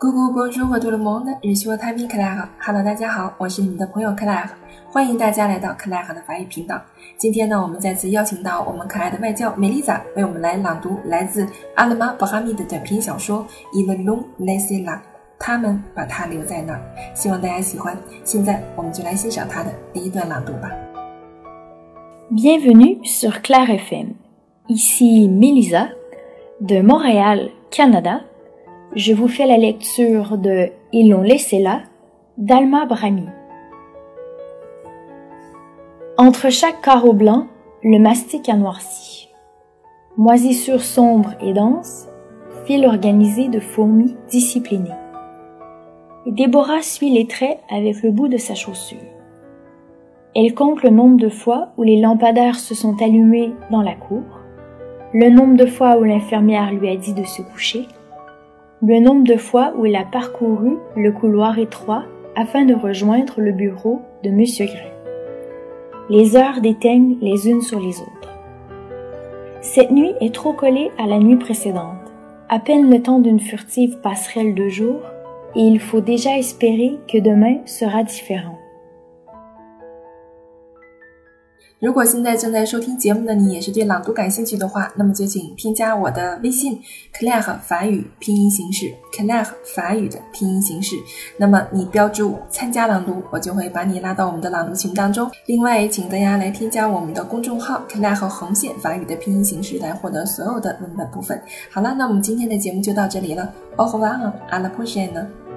咕咕咕播出我了蒙娜，日希望塔米克奈哈。Hello，大家好，我是你们的朋友克奈哈，欢迎大家来到克奈哈的法语频道。今天呢，我们再次邀请到我们可爱的外教梅丽莎为我们来朗读来自阿勒玛·巴哈密的短篇小说《In the Long Lazy Life》，他们把它留在那儿，希望大家喜欢。现在我们就来欣赏他的第一段朗读吧。Bienvenue sur Claire FM，ici Melisa de Montréal, Canada. Je vous fais la lecture de Ils l'ont laissé là d'Alma Brami. Entre chaque carreau blanc, le mastic a noirci. Moisissure sombre et dense, fil organisé de fourmis disciplinées. Déborah suit les traits avec le bout de sa chaussure. Elle compte le nombre de fois où les lampadaires se sont allumés dans la cour, le nombre de fois où l'infirmière lui a dit de se coucher, le nombre de fois où il a parcouru le couloir étroit afin de rejoindre le bureau de M. Gray. Les heures déteignent les unes sur les autres. Cette nuit est trop collée à la nuit précédente, à peine le temps d'une furtive passerelle de jour, et il faut déjà espérer que demain sera différent. 如果现在正在收听节目的你也是对朗读感兴趣的话，那么就请添加我的微信 Claire 法语拼音形式 Claire 法语的拼音形式。那么你标注参加朗读，我就会把你拉到我们的朗读群当中。另外，请大家来添加我们的公众号 Claire 横线法语的拼音形式，来获得所有的文本部分。好了，那我们今天的节目就到这里了。Au revoir，à la prochaine。